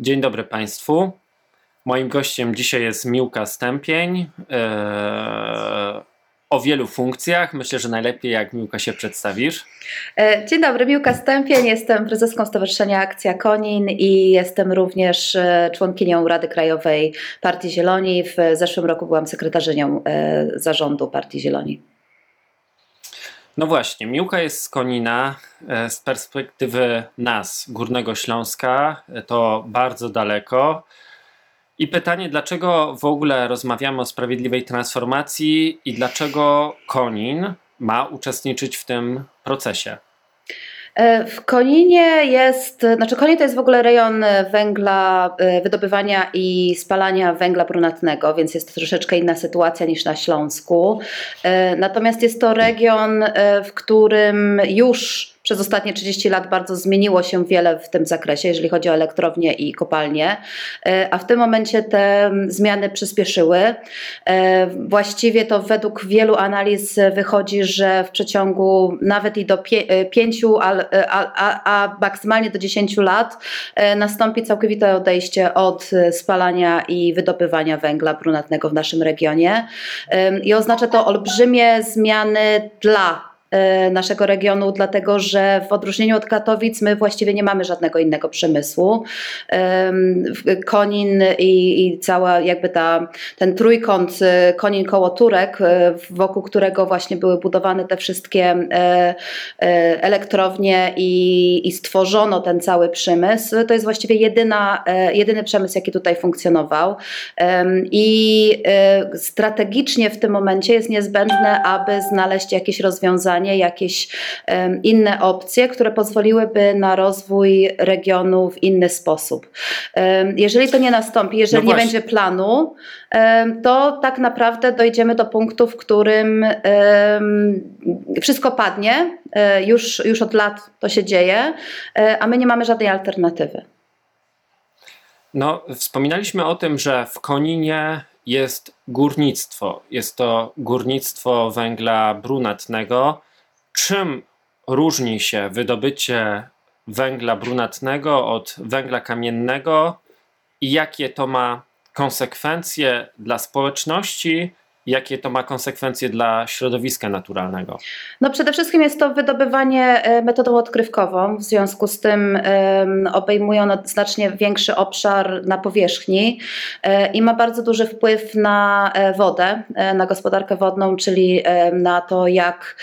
Dzień dobry Państwu. Moim gościem dzisiaj jest Miłka Stępień. Eee, o wielu funkcjach. Myślę, że najlepiej jak Miłka się przedstawisz. E, dzień dobry, Miłka Stępień. Jestem prezeską Stowarzyszenia Akcja Konin i jestem również e, członkinią Rady Krajowej Partii Zieloni. W zeszłym roku byłam sekretarzynią e, zarządu Partii Zieloni. No właśnie, Miłka jest z Konina. Z perspektywy nas, Górnego Śląska, to bardzo daleko. I pytanie, dlaczego w ogóle rozmawiamy o sprawiedliwej transformacji i dlaczego Konin ma uczestniczyć w tym procesie? E, w Koninie jest, znaczy Konin to jest w ogóle rejon węgla, e, wydobywania i spalania węgla brunatnego, więc jest to troszeczkę inna sytuacja niż na Śląsku. E, natomiast jest to region, w którym już przez ostatnie 30 lat bardzo zmieniło się wiele w tym zakresie, jeżeli chodzi o elektrownie i kopalnie, e, a w tym momencie te zmiany przyspieszyły. E, właściwie to według wielu analiz wychodzi, że w przeciągu nawet i do 5, e, a, a, a maksymalnie do 10 lat nastąpi całkowite odejście od spalania i wydobywania węgla brunatnego w naszym regionie. I oznacza to olbrzymie zmiany dla naszego regionu, dlatego że w odróżnieniu od Katowic my właściwie nie mamy żadnego innego przemysłu. Konin i, i cała jakby ta, ten trójkąt e, Konin koło Turek, e, wokół którego właśnie były budowane te wszystkie elektrownie i, i stworzono ten cały przemysł, to jest właściwie jedyna, jedyny przemysł, jaki tutaj funkcjonował. I strategicznie w tym momencie jest niezbędne, aby znaleźć jakieś rozwiązanie, jakieś inne opcje, które pozwoliłyby na rozwój regionu w inny sposób. Jeżeli to nie nastąpi, jeżeli no nie będzie planu, to tak naprawdę dojdziemy do punktu, w którym wszystko padnie, e, już, już od lat to się dzieje, e, a my nie mamy żadnej alternatywy. No, wspominaliśmy o tym, że w Koninie jest górnictwo. Jest to górnictwo węgla brunatnego czym różni się wydobycie węgla brunatnego od węgla kamiennego i jakie to ma konsekwencje dla społeczności jakie to ma konsekwencje dla środowiska naturalnego? No przede wszystkim jest to wydobywanie e, metodą odkrywkową, w związku z tym obejmuje ono znacznie większy obszar na powierzchni e, i ma bardzo duży wpływ na e, wodę, na gospodarkę wodną, czyli na to jak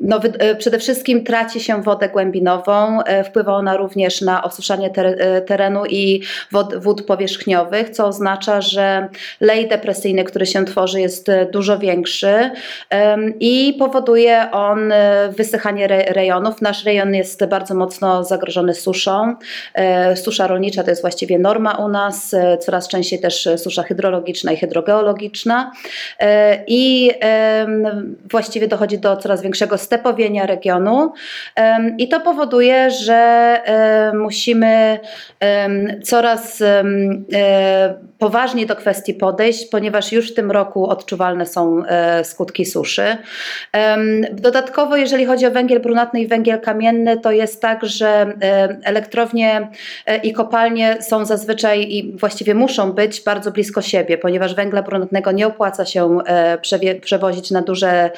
no, przede wszystkim traci się wodę głębinową, wpływa ona również na osuszanie terenu i wód, wód powierzchniowych, co oznacza, że lej depresyjny, który się tworzy, jest e, dużo większy i powoduje on e, wysychanie rejonów. Nasz rejon jest bardzo mocno zagrożony suszą. E, susza rolnicza to jest właściwie norma u nas, coraz częściej też susza hydrologiczna i hydrogeologiczna i właściwie dochodzi do coraz większego stepowienia regionu i to powoduje, że musimy coraz poważniej do kwestii podejść, ponieważ już w tym roku odczuwalne są e, skutki suszy. Dodatkowo, jeżeli chodzi o węgiel brunatny i węgiel kamienny, to jest tak, że e, elektrownie e, i kopalnie są zazwyczaj i właściwie muszą być bardzo blisko siebie, ponieważ węgla brunatnego nie opłaca się przewozić na duże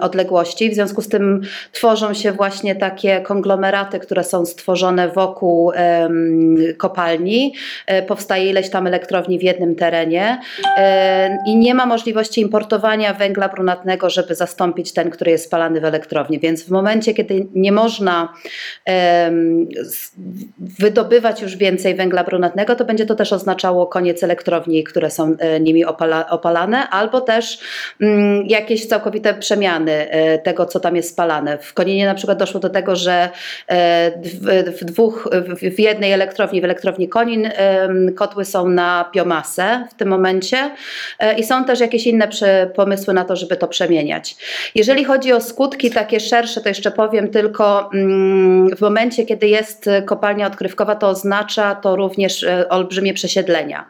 odległości. W związku z tym tworzą się właśnie takie konglomeraty, które są stworzone wokół kopalni. Powstaje ileś tam elektrowni w jednym terenie i nie ma możliwości importowania węgla brunatnego, żeby zastąpić ten, który jest spalany w elektrowni. Więc w momencie, kiedy nie można wydobywać już więcej węgla brunatnego, to będzie to też oznaczało koniec elektrowni, które są e, nimi opala, opalane, albo też mm, jakieś całkowite przemiany e, tego, co tam jest spalane. W Koninie na przykład doszło do tego, że e, w, dwóch, w jednej elektrowni, w elektrowni Konin, kotły są na biomasę w tym momencie i są też jakieś inne pomysły na to, żeby to przemieniać. Jeżeli chodzi o skutki takie szersze, to jeszcze powiem tylko mm, w momencie, kiedy jest kopalnia odkrywkowa, to oznacza to również e, olbrzymie przesiedlenia.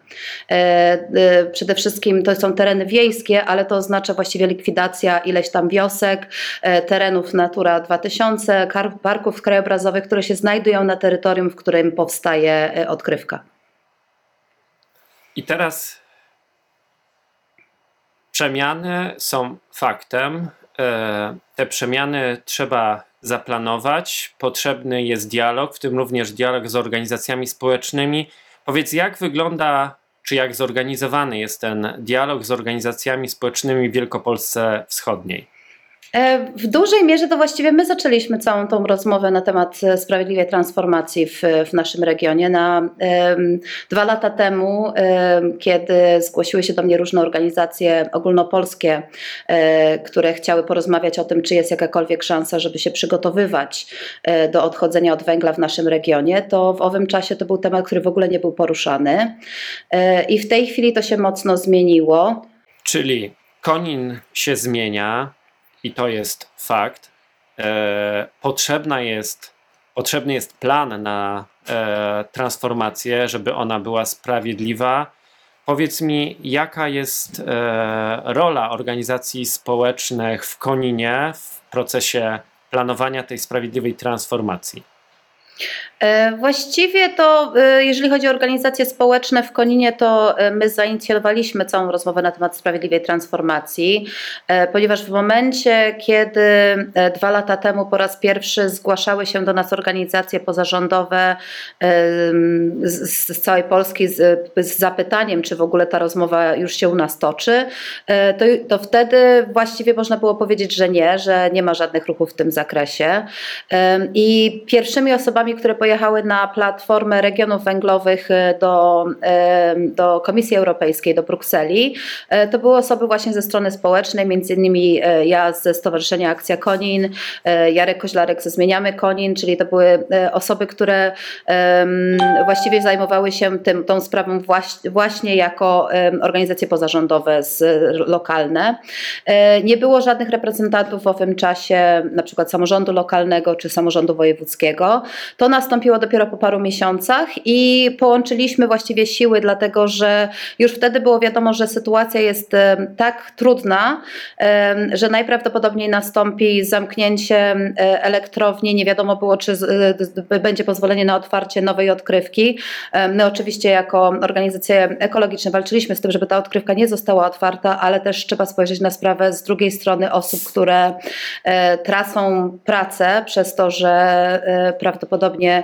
E, e, Przede wszystkim to są tereny wiejskie, ale to oznacza właściwie likwidacja ileś tam wiosek, e, terenów Natura 2000, kar- parków krajobrazowych, które się znajdują na terytorium, w którym powstaje e, odkrywka. I teraz przemiany są faktem. E, Te przemiany trzeba zaplanować. Potrzebny jest dialog, w tym również dialog z organizacjami społecznymi. Powiedz, jak wygląda, czy jak zorganizowany jest ten dialog z organizacjami społecznymi w Wielkopolsce Wschodniej? E, W dużej mierze to właściwie my zaczęliśmy całą tą rozmowę na temat e, sprawiedliwej transformacji w, w naszym regionie. Na, em, dwa lata temu, em, kiedy zgłosiły się do mnie różne organizacje ogólnopolskie, e, które chciały porozmawiać o tym, czy jest jakakolwiek szansa, żeby się przygotowywać do odchodzenia od węgla w naszym regionie, to w owym czasie to był temat, który w ogóle nie był poruszany. I w tej chwili to się mocno zmieniło. Czyli Konin się zmienia i to jest fakt. E, potrzebna jest, potrzebny jest plan na e, transformację, żeby ona była sprawiedliwa. Powiedz mi, jaka jest e, rola organizacji społecznych w Koninie w procesie planowania tej sprawiedliwej transformacji? E, Właściwie to, e, jeżeli chodzi o organizacje społeczne w Koninie, to e, my zainicjowaliśmy całą rozmowę na temat sprawiedliwej transformacji, ponieważ w momencie, kiedy dwa lata temu po raz pierwszy zgłaszały się do nas organizacje pozarządowe z, całej Polski z, z zapytaniem, czy w ogóle ta rozmowa już się u nas toczy, to, to wtedy właściwie można było powiedzieć, że nie, że nie ma żadnych ruchów w tym zakresie. I pierwszymi osobami, które pojechały na platformę regionów węglowych e, do, em, do Komisji Europejskiej, do Brukseli, e, to były osoby właśnie ze strony społecznej, między innymi e, ja ze Stowarzyszenia Akcja Konin, e, Jarek Koźlarek ze Zmieniamy Konin, czyli to były e, osoby, które właściwie zajmowały się tym, tą sprawą właśnie, jako organizacje pozarządowe z, lokalne. E, Nie było żadnych reprezentantów w owym czasie, na przykład samorządu lokalnego czy samorządu wojewódzkiego. To nastąpiło dopiero po paru miesiącach i połączyliśmy właściwie siły, dlatego że już wtedy było wiadomo, że sytuacja jest tak trudna, że najprawdopodobniej nastąpi zamknięcie elektrowni. Nie wiadomo było, czy e, będzie pozwolenie na otwarcie nowej odkrywki. My oczywiście jako organizacje ekologiczne walczyliśmy z tym, żeby ta odkrywka nie została otwarta, ale też trzeba spojrzeć na sprawę z drugiej strony osób, które e, tracą pracę przez to, że e, prawdopodobnie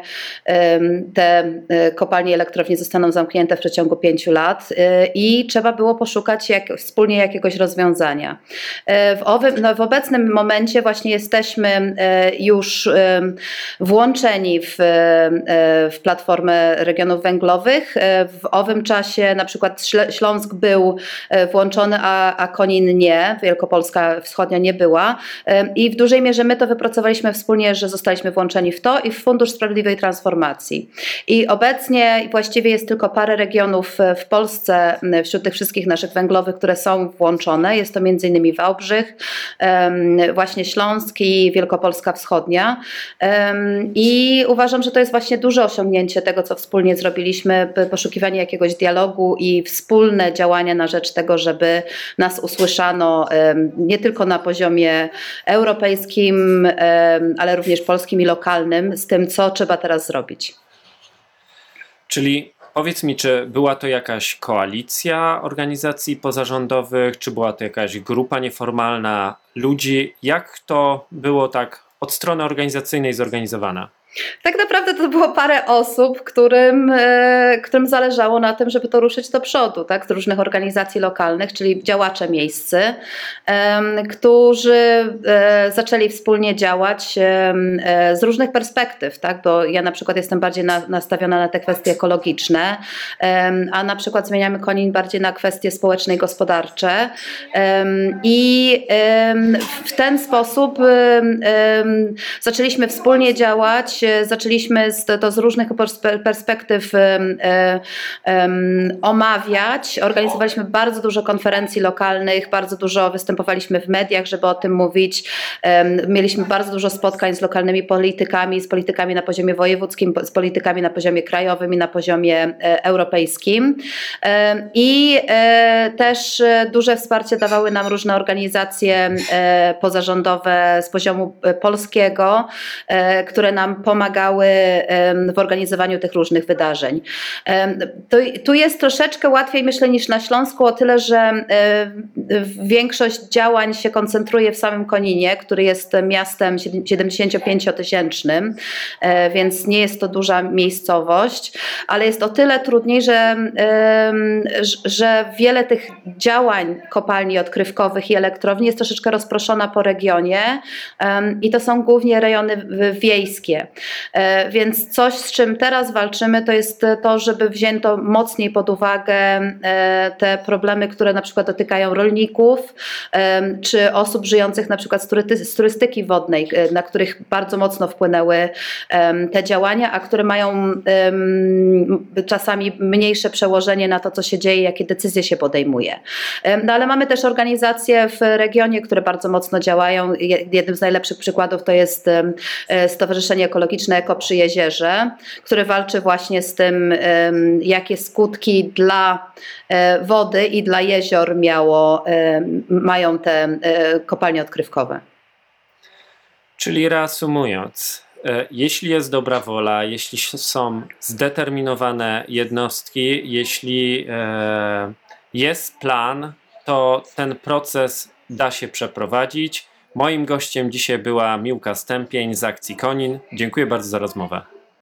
te e, kopalnie elektrownie zostaną zamknięte w przeciągu pięciu lat e, i trzeba było poszukać jak, wspólnie jakiegoś rozwiązania. E, W, owym, no, w obecnym momencie właśnie jesteśmy już włączeni w, w platformę regionów węglowych. W owym czasie na przykład Śląsk był włączony, a, a Konin nie, Wielkopolska Wschodnia nie była. I w dużej mierze my to wypracowaliśmy wspólnie, że zostaliśmy włączeni w to i w Fundusz Sprawiedliwej Transformacji. I obecnie właściwie jest tylko parę regionów e, w Polsce wśród tych wszystkich naszych węglowych, które są włączone. Jest to m.in. Wałbrzych, właśnie Śląsk i Wielkopolska Wschodnia. I uważam, że to jest właśnie duże osiągnięcie tego, co wspólnie zrobiliśmy, poszukiwanie jakiegoś dialogu i wspólne działania na rzecz tego, żeby nas usłyszano nie tylko na poziomie europejskim, ale również polskim i lokalnym z tym, co trzeba teraz zrobić. Czyli powiedz mi, czy była to jakaś koalicja organizacji pozarządowych, czy była to jakaś grupa nieformalna ludzi? Jak to było tak od strony organizacyjnej zorganizowana? Tak naprawdę to było parę osób, którym, e, którym zależało na tym, żeby to ruszyć do przodu, tak? z różnych organizacji lokalnych, czyli działacze miejscy, którzy e, zaczęli wspólnie działać e, z różnych perspektyw, tak? bo ja na przykład jestem bardziej na, nastawiona na te kwestie ekologiczne, a na przykład zmieniamy Konin bardziej na kwestie społeczne i gospodarcze i w ten sposób zaczęliśmy wspólnie działać zaczęliśmy z, to z różnych perspe- perspektyw e, em, omawiać. Organizowaliśmy bardzo dużo konferencji lokalnych, bardzo dużo występowaliśmy w mediach, żeby o tym mówić. Em, Mieliśmy bardzo dużo spotkań z lokalnymi politykami, z politykami na poziomie wojewódzkim, z politykami na poziomie krajowym i na poziomie e, europejskim. Em, I e, też e, duże wsparcie dawały nam różne organizacje e, pozarządowe z poziomu e, polskiego, e, które nam pomagały w organizowaniu tych różnych wydarzeń. Tu jest troszeczkę łatwiej, myślę, niż na Śląsku, o tyle, że większość działań się koncentruje w samym Koninie, który jest miastem 75-tysięcznym, e, więc nie jest to duża miejscowość, ale jest o tyle trudniej, że, że wiele tych działań kopalni odkrywkowych i elektrowni jest troszeczkę rozproszona po regionie i to są głównie rejony wiejskie. E, Więc coś, z czym teraz walczymy, to jest to, żeby wzięto mocniej pod uwagę e, te problemy, które na przykład dotykają rolników, em, czy osób żyjących na przykład z, turystyki wodnej, e, na których bardzo mocno wpłynęły te działania, a które mają czasami mniejsze przełożenie na to, co się dzieje, jakie decyzje się podejmuje. No ale mamy też organizacje w regionie, które bardzo mocno działają. Je- Jednym z najlepszych przykładów to jest e, Stowarzyszenie Ekologiczne Eko przy Jezierze, które walczy właśnie z tym, jakie skutki dla e, wody i dla jezior miało, mają te e, kopalnie odkrywkowe. Czyli reasumując, e, jeśli jest dobra wola, jeśli są zdeterminowane jednostki, jeśli jest plan, to ten proces da się przeprowadzić. Moim gościem dzisiaj była Miłka Stępień z akcji Konin. Dziękuję bardzo za rozmowę.